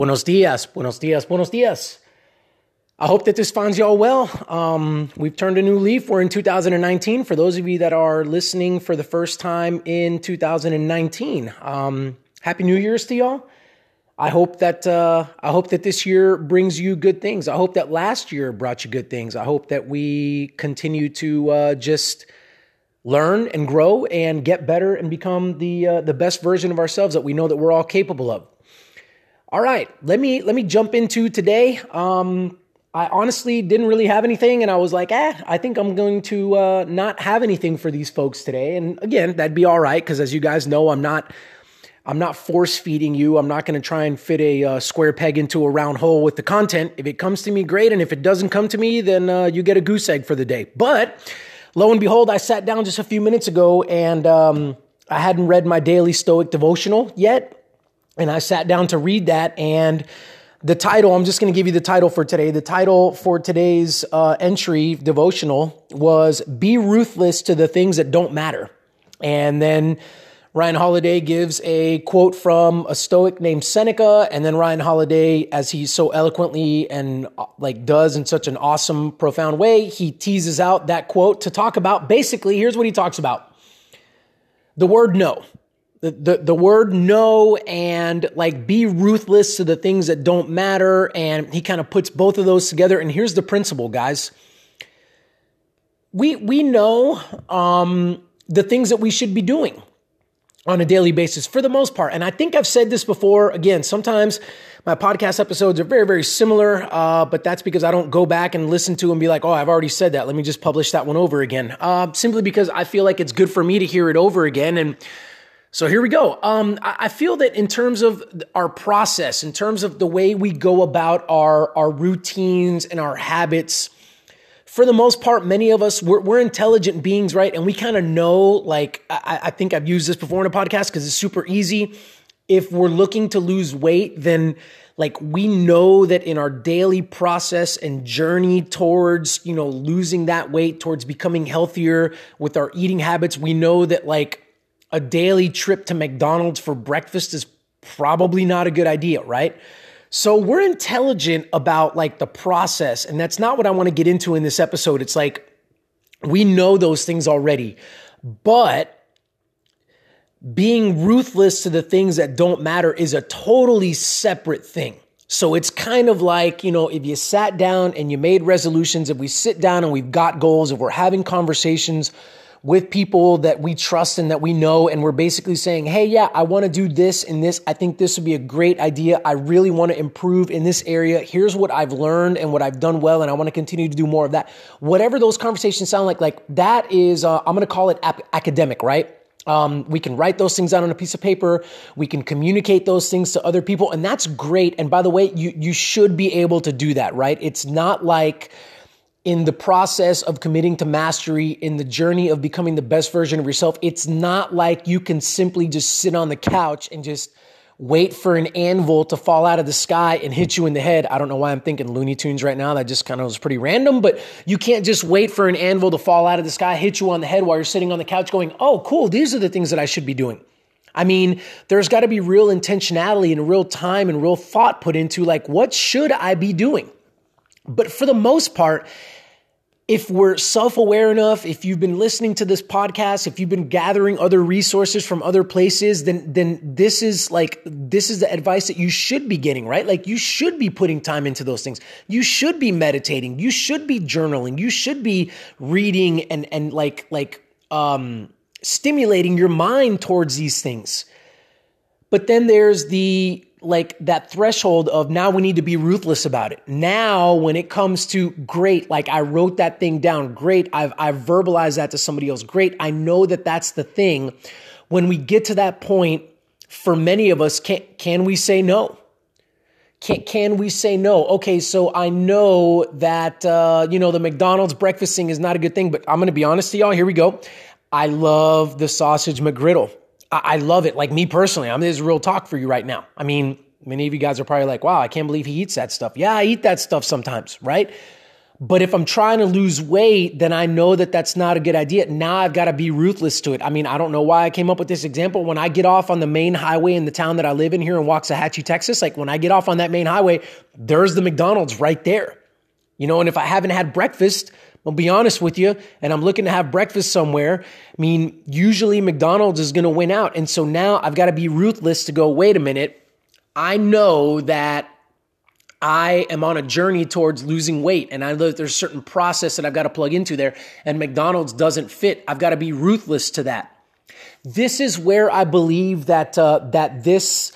Buenos dias, buenos dias, buenos dias. I hope that this finds y'all well. Um, we've turned a new leaf. We're in 2019. For those of you that are listening for the first time in 2019, um, happy New Year's to y'all. I hope that uh, I hope that this year brings you good things. I hope that last year brought you good things. I hope that we continue to uh, just learn and grow and get better and become the uh, the best version of ourselves that we know that we're all capable of. All right, let me let me jump into today. Um, I honestly didn't really have anything, and I was like, eh, I think I'm going to uh, not have anything for these folks today. And again, that'd be all right because, as you guys know, I'm not I'm not force feeding you. I'm not going to try and fit a uh, square peg into a round hole with the content. If it comes to me, great, and if it doesn't come to me, then uh, you get a goose egg for the day. But lo and behold, I sat down just a few minutes ago, and um, I hadn't read my daily Stoic devotional yet and I sat down to read that. And the title, I'm just going to give you the title for today. The title for today's uh, entry devotional was Be Ruthless to the Things That Don't Matter. And then Ryan Holiday gives a quote from a Stoic named Seneca, and then Ryan Holiday, as he so eloquently and uh, like does in such an awesome, profound way, he teases out that quote to talk about basically, here's what he talks about the word no the, the, word no and like be ruthless to the things that don't matter. And he kind of puts both of those together. And here's the principle, guys. We, we know um, the things that we should be doing on a daily basis for the most part. And I think I've said this before. Again, sometimes my podcast episodes are very, very similar, uh, but that's because I don't go back and listen to and be like, oh, I've already said that. Let me just publish that one over again. Uh, simply because I feel like it's good for me to hear it over again. And so here we go. Um, I feel that in terms of our process, in terms of the way we go about our our routines and our habits, for the most part, many of us we're, we're intelligent beings, right? And we kind of know. Like I, I, think I've used this before in a podcast because it's super easy. If we're looking to lose weight, then like we know that in our daily process and journey towards you know losing that weight, towards becoming healthier with our eating habits, we know that like a daily trip to McDonald's for breakfast is probably not a good idea, right? So we're intelligent about like the process, and that's not what I want to get into in this episode. It's like we know those things already, but being ruthless to the things that don't matter is a totally separate thing. So it's kind of like, you know, if you sat down and you made resolutions, if we sit down and we've got goals, if we're having conversations with people that we trust and that we know. And we're basically saying, Hey, yeah, I want to do this and this. I think this would be a great idea. I really want to improve in this area. Here's what I've learned and what I've done well. And I want to continue to do more of that. Whatever those conversations sound like, like that is, uh, I'm going to call it ap- academic, right? Um, we can write those things out on a piece of paper. We can communicate those things to other people, and that's great. And by the way, you you should be able to do that, right? It's not like in the process of committing to mastery, in the journey of becoming the best version of yourself, it's not like you can simply just sit on the couch and just wait for an anvil to fall out of the sky and hit you in the head. I don't know why I'm thinking Looney Tunes right now. That just kind of was pretty random, but you can't just wait for an anvil to fall out of the sky, hit you on the head while you're sitting on the couch going, oh, cool, these are the things that I should be doing. I mean, there's got to be real intentionality and real time and real thought put into like, what should I be doing? But for the most part, if we're self aware enough, if you've been listening to this podcast, if you've been gathering other resources from other places, then, then this is like, this is the advice that you should be getting, right? Like you should be putting time into those things. You should be meditating. You should be journaling. You should be reading and, and like, like, um, stimulating your mind towards these things. But then there's the like that threshold of now we need to be ruthless about it. Now, when it comes to great, like I wrote that thing down, great, I've, I've verbalized that to somebody else, great, I know that that's the thing. When we get to that point, for many of us, can, can we say no? Can, can we say no? Okay, so I know that, uh, you know, the McDonald's breakfast thing is not a good thing, but I'm going to be honest to y'all. Here we go. I love the sausage McGriddle. I, love it. Like me personally, I mean, this is real talk for you right now. I mean, many of you guys are probably like, wow, I can't believe he eats that stuff. Yeah, I eat that stuff sometimes, right? But if I'm trying to lose weight, then I know that that's not a good idea. Now I've got to be ruthless to it. I mean, I don't know why I came up with this example. When I get off on the main highway in the town that I live in here in Waxahachie, Texas, like when I get off on that main highway, there's the McDonald's right there. You know, and if I haven't had breakfast, I'll be honest with you, and I'm looking to have breakfast somewhere. I mean, usually McDonald's is going to win out. And so now I've got to be ruthless to go, wait a minute. I know that I am on a journey towards losing weight and I know that there's a certain process that I've got to plug into there and McDonald's doesn't fit. I've got to be ruthless to that. This is where I believe that uh, that this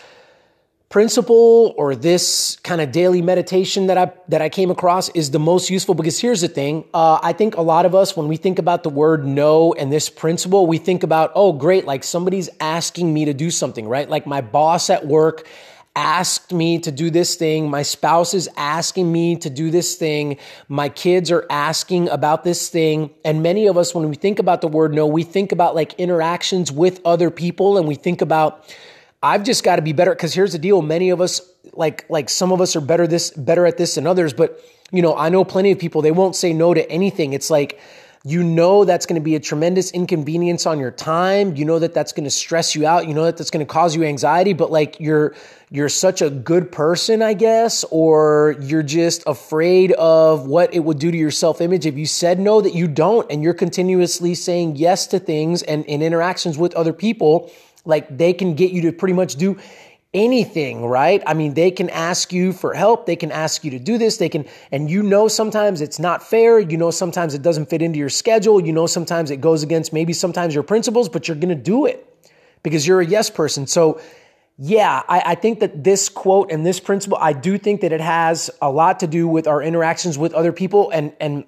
principle or this kind of daily meditation that I that I came across is the most useful because here's the thing. Uh, I think a lot of us when we think about the word no and this principle, we think about oh great, like somebody's asking me to do something, right? Like my boss at work asked me to do this thing. My spouse is asking me to do this thing. My kids are asking about this thing. And many of us, when we think about the word no, we think about like interactions with other people and we think about, I've just got to be better. Cause here's the deal. Many of us, like, like some of us are better this, better at this than others. But, you know, I know plenty of people, they won't say no to anything. It's like, you know that's going to be a tremendous inconvenience on your time. You know that that's going to stress you out. You know that that's going to cause you anxiety, but like you're you're such a good person, I guess, or you're just afraid of what it would do to your self-image if you said no that you don't and you're continuously saying yes to things and in interactions with other people, like they can get you to pretty much do anything, right? I mean, they can ask you for help. They can ask you to do this. They can, and you know, sometimes it's not fair. You know, sometimes it doesn't fit into your schedule. You know, sometimes it goes against maybe sometimes your principles, but you're going to do it because you're a yes person. So, yeah, I, I, think that this quote and this principle, I do think that it has a lot to do with our interactions with other people, and and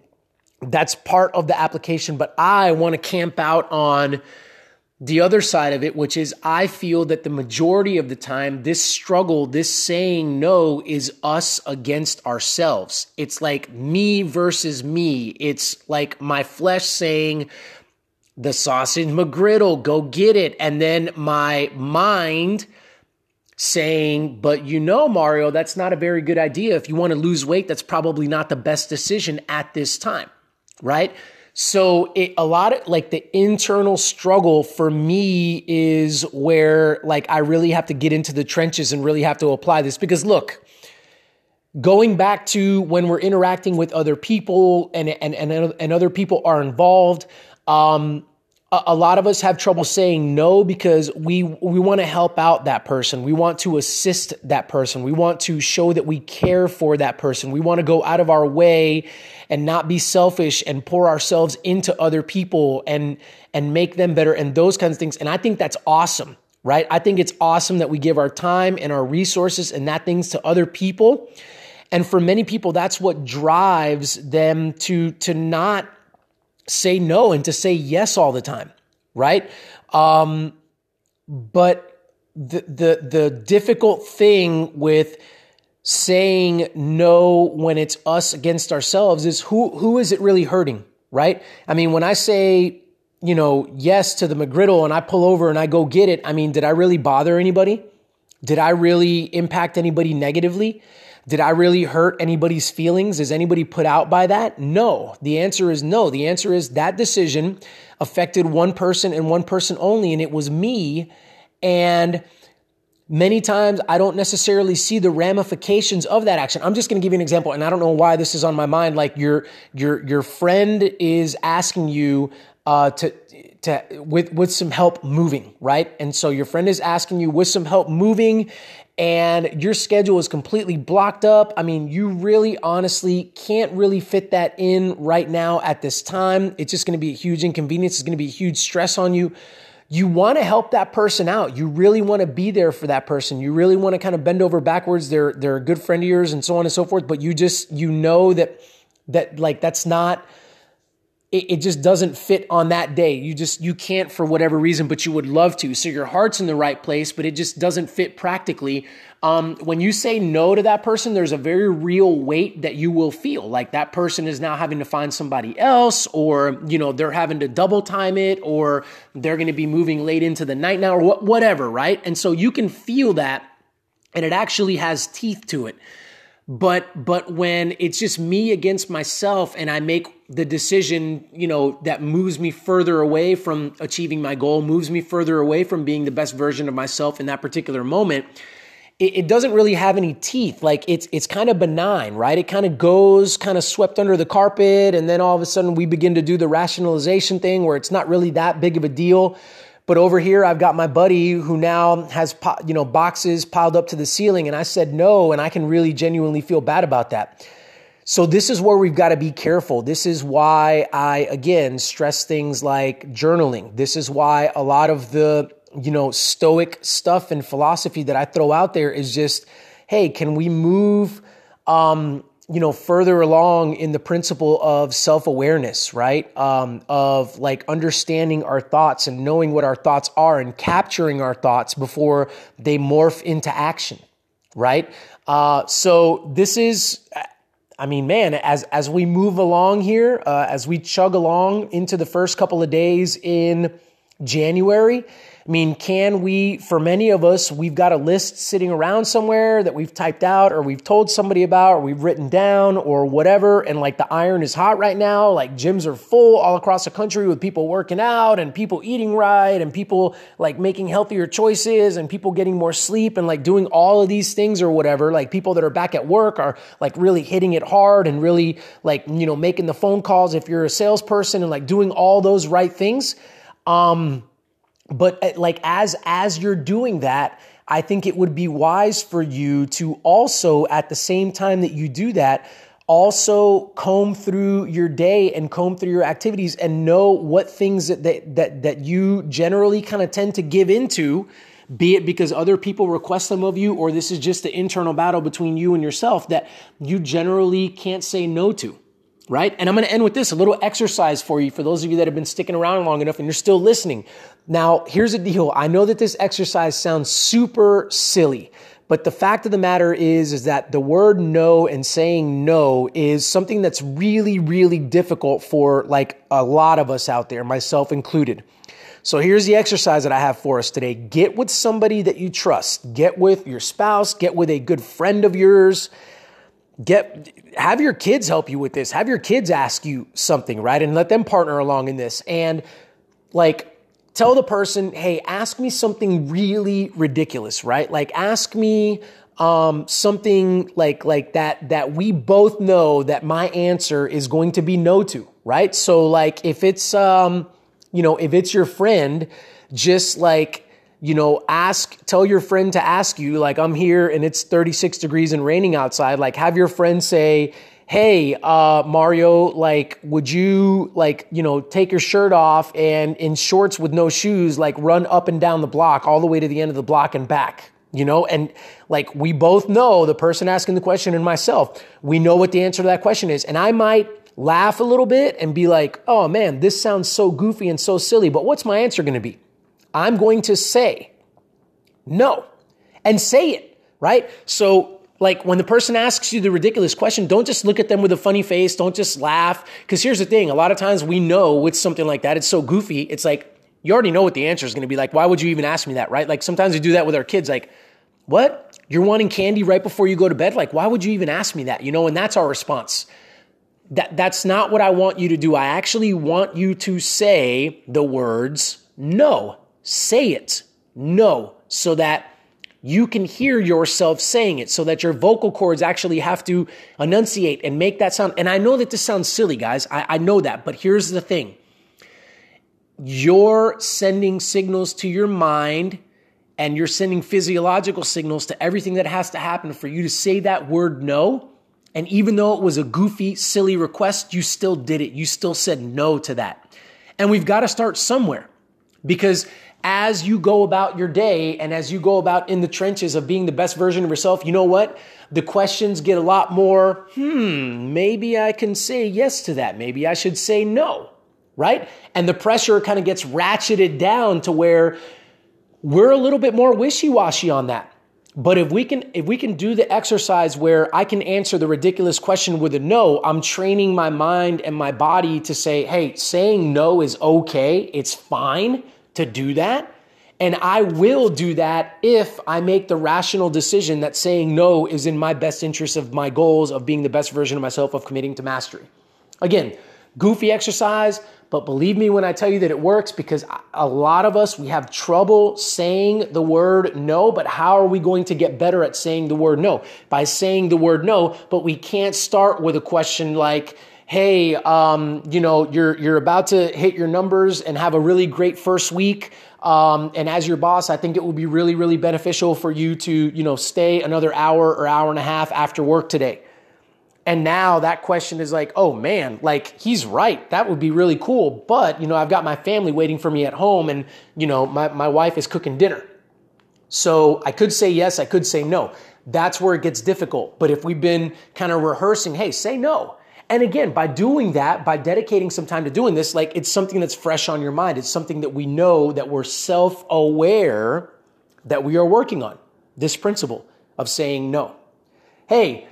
that's part of the application. But I want to camp out on the other side of it, which is I feel that the majority of the time, this struggle, this saying no is us against ourselves. It's like me versus me. It's like my flesh saying, the sausage McGriddle, go get it. And then my mind saying, but you know, Mario, that's not a very good idea. If you want to lose weight, that's probably not the best decision at this time, right? So it, a lot of like the internal struggle for me is where like I really have to get into the trenches and really have to apply this. Because look, going back to when we're interacting with other people and and and, and other people are involved, um, a lot of us have trouble saying no because we we want to help out that person. We want to assist that person. We want to show that we care for that person. We want to go out of our way and not be selfish and pour ourselves into other people and and make them better and those kinds of things. And I think that's awesome, right? I think it's awesome that we give our time and our resources and that things to other people. And for many people that's what drives them to to not say no and to say yes all the time, right? Um, but the the the difficult thing with saying no when it's us against ourselves is who who is it really hurting, right? I mean, when I say you know yes to the McGriddle and I pull over and I go get it, I mean, did I really bother anybody? Did I really impact anybody negatively? Did I really hurt anybody's feelings? Is anybody put out by that? No. The answer is no. The answer is that decision affected one person and one person only, and it was me. And many times I don't necessarily see the ramifications of that action. I'm just going to give you an example, and I don't know why this is on my mind. Like your your your friend is asking you uh, to to with with some help moving, right? And so your friend is asking you with some help moving, and your schedule is completely blocked up. I mean, you really honestly can't really fit that in right now at this time. It's just going to be a huge inconvenience. It's going to be a huge stress on you. You want to help that person out. You really want to be there for that person. You really want to kind of bend over backwards. They're they're a good friend of yours and so on and so forth, but you just you know that that like that's not it, it just doesn't fit on that day. You just, you can't for whatever reason, but you would love to. So your heart's in the right place, but it just doesn't fit practically. Um, when you say no to that person, there's a very real weight that you will feel. Like that person is now having to find somebody else, or you know they're having to double time it, or they're going to be moving late into the night now, or whatever, right? And so you can feel that, and it actually has teeth to it. but but when it's just me against myself and i make the decision you know that moves me further away from achieving my goal moves me further away from being the best version of myself in that particular moment it, it doesn't really have any teeth like it's it's kind of benign right it kind of goes kind of swept under the carpet and then all of a sudden we begin to do the rationalization thing where it's not really that big of a deal but over here, I've got my buddy who now has, you know, boxes piled up to the ceiling. And I said no. And I can really genuinely feel bad about that. So this is where we've got to be careful. This is why I, again, stress things like journaling. This is why a lot of the, you know, stoic stuff and philosophy that I throw out there is just, hey, can we move, um, you know, further along in the principle of self awareness, right? Um, of like understanding our thoughts and knowing what our thoughts are and capturing our thoughts before they morph into action, right? Uh, so this is, I mean, man, as as we move along here, uh, as we chug along into the first couple of days in January, I mean, can we, for many of us, we've got a list sitting around somewhere that we've typed out or we've told somebody about or we've written down or whatever. And like the iron is hot right now. Like gyms are full all across the country with people working out and people eating right and people like making healthier choices and people getting more sleep and like doing all of these things or whatever. Like people that are back at work are like really hitting it hard and really like, you know, making the phone calls if you're a salesperson and like doing all those right things. Um, but uh, like as as you're doing that i think it would be wise for you to also at the same time that you do that also comb through your day and comb through your activities and know what things that that that, that you generally kind of tend to give into be it because other people request them of you or this is just the internal battle between you and yourself that you generally can't say no to right? And I'm going to end with this a little exercise for you, for those of you that have been sticking around long enough and you're still listening. Now, here's the deal. I know that this exercise sounds super silly, but the fact of the matter is, is that the word no and saying no is something that's really, really difficult for like a lot of us out there, myself included. So here's the exercise that I have for us today. Get with somebody that you trust. Get with your spouse, get with a good friend of yours get have your kids help you with this. Have your kids ask you something right? And let them partner along in this. And like tell the person hey ask me something really ridiculous right? Like ask me um, something like like that that we both know that my answer is going to be no to right? So like if it's um you know if it's your friend just like you know, ask, tell your friend to ask you, like, I'm here and it's 36 degrees and raining outside. Like, have your friend say, Hey, uh, Mario, like, would you, like, you know, take your shirt off and in shorts with no shoes, like, run up and down the block all the way to the end of the block and back? You know, and like, we both know the person asking the question and myself, we know what the answer to that question is. And I might, laugh a little bit and be like, oh man, this sounds so goofy and so silly, but what's my answer going to be? I'm going to say no and say it, right? So, like when the person asks you the ridiculous question, don't just look at them with a funny face. Don't just laugh. Because here's the thing a lot of times we know with something like that, it's so goofy. It's like, you already know what the answer is going to be. Like, why would you even ask me that, right? Like sometimes we do that with our kids. Like, what? You're wanting candy right before you go to bed? Like, why would you even ask me that? You know, and that's our response. That, that's not what I want you to do. I actually want you to say the words no say it. No, so that you can hear yourself saying it so that your vocal cords actually have to enunciate and make that sound. And I know that this sounds silly, guys. I, I, know that. But here's the thing you're sending signals to your mind and you're sending physiological signals to everything that has to happen for you to say that word no. And even though it was a goofy, silly request, you still did it. You still said no to that. And we've got to start somewhere because as you go about your day and as you go about in the trenches of being the best version of yourself, you know what? The questions get a lot more, hmm, maybe I can say yes to that. Maybe I should say no, right? And the pressure kind of gets ratcheted down to where we're a little bit more wishy-washy on that. But if we can if we can do the exercise where I can answer the ridiculous question with a no, I'm training my mind and my body to say, "Hey, saying no is okay. It's fine." To do that. And I will do that if I make the rational decision that saying no is in my best interest of my goals of being the best version of myself, of committing to mastery. Again, goofy exercise, but believe me when I tell you that it works because a lot of us, we have trouble saying the word no, but how are we going to get better at saying the word no? By saying the word no, but we can't start with a question like, hey, um, you know, you're you're about to hit your numbers and have a really great first week. Um, and as your boss, I think it would be really, really beneficial for you to, you know, stay another hour or hour and a half after work today. And now that question is like, oh man, like he's right. That would be really cool. But, you know, I've got my family waiting for me at home and, you know, my, my wife is cooking dinner. So I could say yes, I could say no. That's where it gets difficult. But if we've been kind of rehearsing, hey, say no. And again, by doing that, by dedicating some time to doing this, like it's something that's fresh on your mind. It's something that we know that we're self aware that we are working on this principle of saying no. Hey,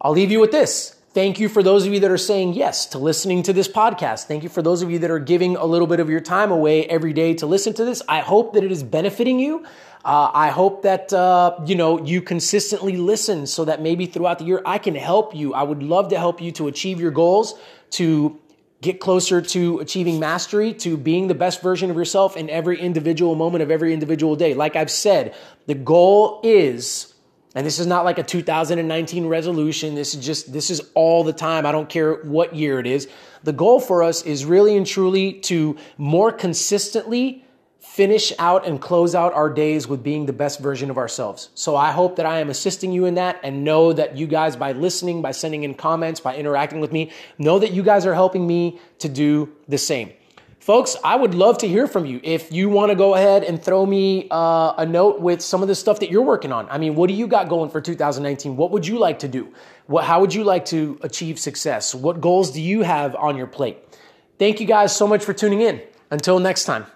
I'll leave you with this. Thank you for those of you that are saying yes to listening to this podcast. Thank you for those of you that are giving a little bit of your time away every day to listen to this. I hope that it is benefiting you. Uh, I hope that uh, you know you consistently listen so that maybe throughout the year I can help you. I would love to help you to achieve your goals, to get closer to achieving mastery, to being the best version of yourself in every individual moment of every individual day. Like I've said, the goal is and this is not like a 2019 resolution. This is just, this is all the time. I don't care what year it is. The goal for us is really and truly to more consistently finish out and close out our days with being the best version of ourselves. So I hope that I am assisting you in that and know that you guys, by listening, by sending in comments, by interacting with me, know that you guys are helping me to do the same. Folks, I would love to hear from you. If you want to go ahead and throw me uh, a note with some of the stuff that you're working on. I mean, what do you got going for 2019? What would you like to do? What, how would you like to achieve success? What goals do you have on your plate? Thank you guys so much for tuning in. Until next time.